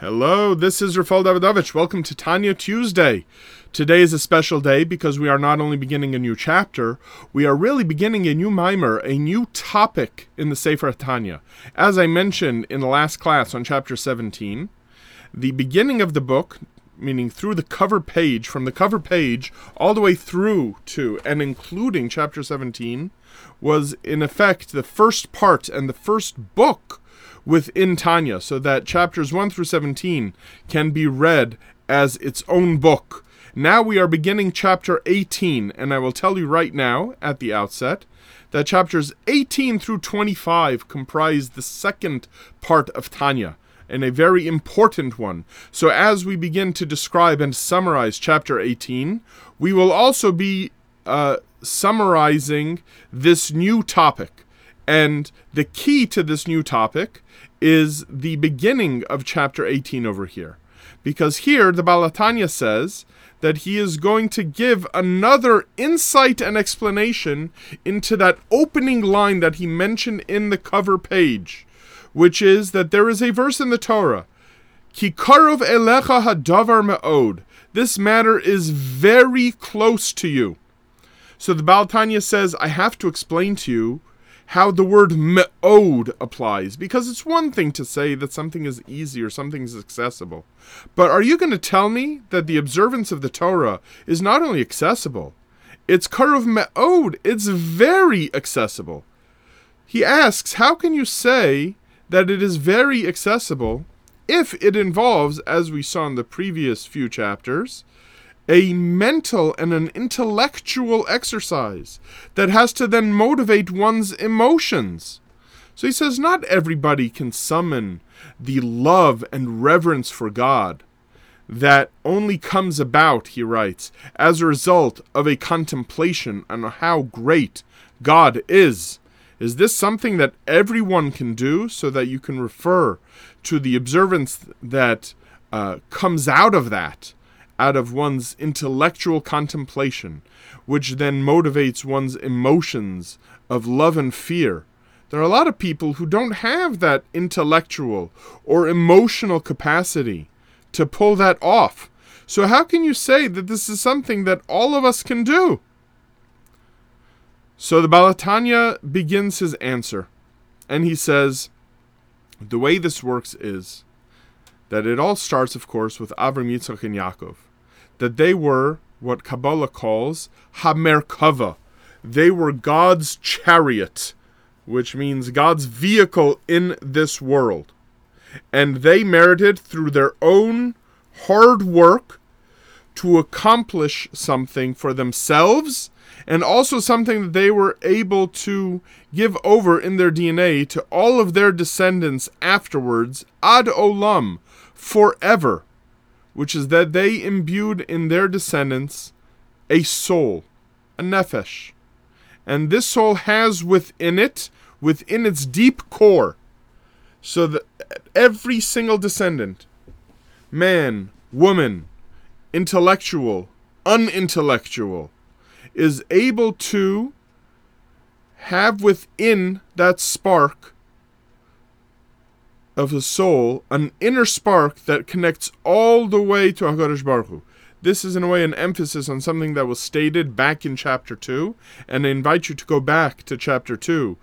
Hello, this is Rafael Davidovich. Welcome to Tanya Tuesday. Today is a special day because we are not only beginning a new chapter, we are really beginning a new mimer, a new topic in the Sefer Tanya. As I mentioned in the last class on chapter 17, the beginning of the book, meaning through the cover page, from the cover page all the way through to and including chapter 17, was in effect the first part and the first book within Tanya, so that chapters 1 through 17 can be read as its own book. Now we are beginning chapter 18, and I will tell you right now, at the outset, that chapters 18 through 25 comprise the second part of Tanya, and a very important one. So as we begin to describe and summarize chapter 18, we will also be uh, summarizing this new topic. And the key to this new topic is the beginning of chapter 18 over here. Because here the Baal HaTanya says that he is going to give another insight and explanation into that opening line that he mentioned in the cover page, which is that there is a verse in the Torah, Ki karov elecha hadavar me'od. This matter is very close to you. So the Baal HaTanya says, I have to explain to you how the word me'od applies, because it's one thing to say that something is easy or something is accessible. But are you going to tell me that the observance of the Torah is not only accessible, it's karuv me'od, it's very accessible. He asks, how can you say that it is very accessible if it involves, as we saw in the previous few chapters, a mental and an intellectual exercise that has to then motivate one's emotions. So he says, not everybody can summon the love and reverence for God that only comes about, he writes, as a result of a contemplation on how great God is. Is this something that everyone can do so that you can refer to the observance that uh, comes out of that? Out of one's intellectual contemplation, which then motivates one's emotions of love and fear. There are a lot of people who don't have that intellectual or emotional capacity to pull that off. So, how can you say that this is something that all of us can do? So, the Baal HaTanya begins his answer, and he says, The way this works is that it all starts, of course, with Avram, Yitzchak, and Yaakov that they were what Kabbalah calls Hamerkava. They were God's chariot, which means God's vehicle in this world. And they merited through their own hard work to accomplish something for themselves and also something that they were able to give over in their DNA to all of their descendants afterwards, ad olam, forever which is that they imbued in their descendants a soul, a nephesh. And this soul has within it, within its deep core, so that every single descendant, man, woman, intellectual, unintellectual, is able to have within that spark of the soul an inner spark that connects all the way to Hakadosh Baruch Hu. This is in a way an emphasis on something that was stated back in chapter two, and I invite you to go back to chapter two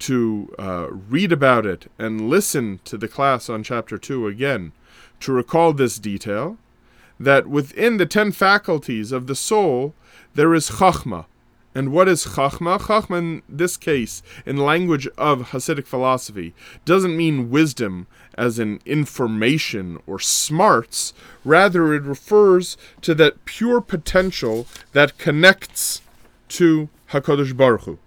to uh, read about it and listen to the class on chapter two again to recall this detail. That within the ten faculties of the soul there is chachma, and what is chachma? Chachma, in this case, in language of Hasidic philosophy, doesn't mean wisdom as in information or smarts. Rather, it refers to that pure potential that connects to Hakadosh Baruch Hu.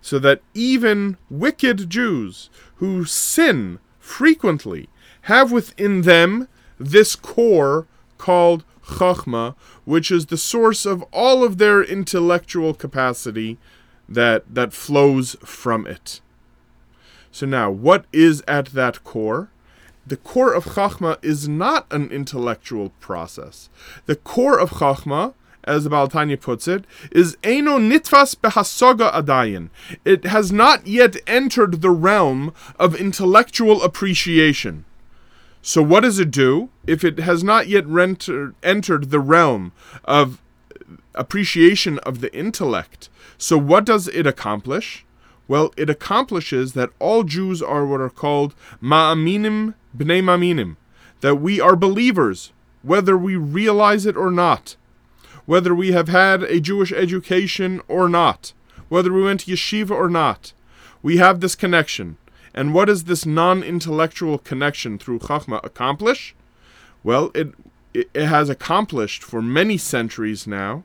So that even wicked Jews who sin frequently have within them this core called chachma, which is the source of all of their intellectual capacity that that flows from it. So now, what is at that core? The core of chachma is not an intellectual process. The core of chachma, as the Baal HaTanya puts it, is eno nitfas behasoga adayin. It has not yet entered the realm of intellectual appreciation. So, what does it do if it has not yet renter, entered the realm of appreciation of the intellect? So, what does it accomplish? Well, it accomplishes that all Jews are what are called ma'aminim b'nei ma'aminim, that we are believers, whether we realize it or not, whether we have had a Jewish education or not, whether we went to yeshiva or not. We have this connection. And what does this non intellectual connection through Chachma accomplish? Well, it, it, has accomplished for many centuries now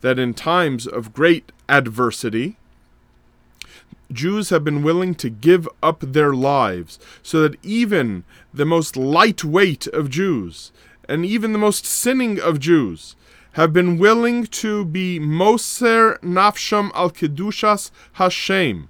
that in times of great adversity, Jews have been willing to give up their lives so that even the most lightweight of Jews and even the most sinning of Jews have been willing to be Moser Nafsham al Kedushas Hashem,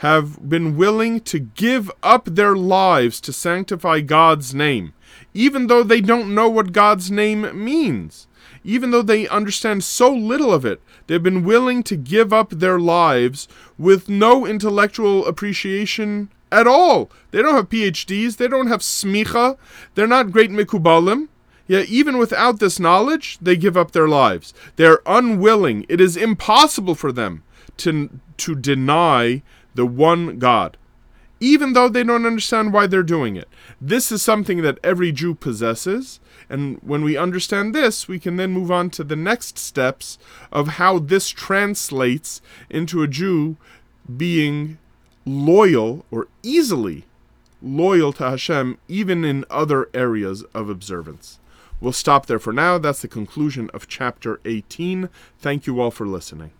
have been willing to give up their lives to sanctify God's name, even though they don't know what God's name means. Even though they understand so little of it, they've been willing to give up their lives with no intellectual appreciation at all. They don't have PhDs, they don't have smicha, they're not great mikubalim. Yet, even without this knowledge, they give up their lives. They're unwilling. It is impossible for them to, to deny the one God, even though they don't understand why they're doing it. This is something that every Jew possesses. And when we understand this, we can then move on to the next steps of how this translates into a Jew being loyal or easily loyal to Hashem, even in other areas of observance. We'll stop there for now. That's the conclusion of chapter 18. Thank you all for listening.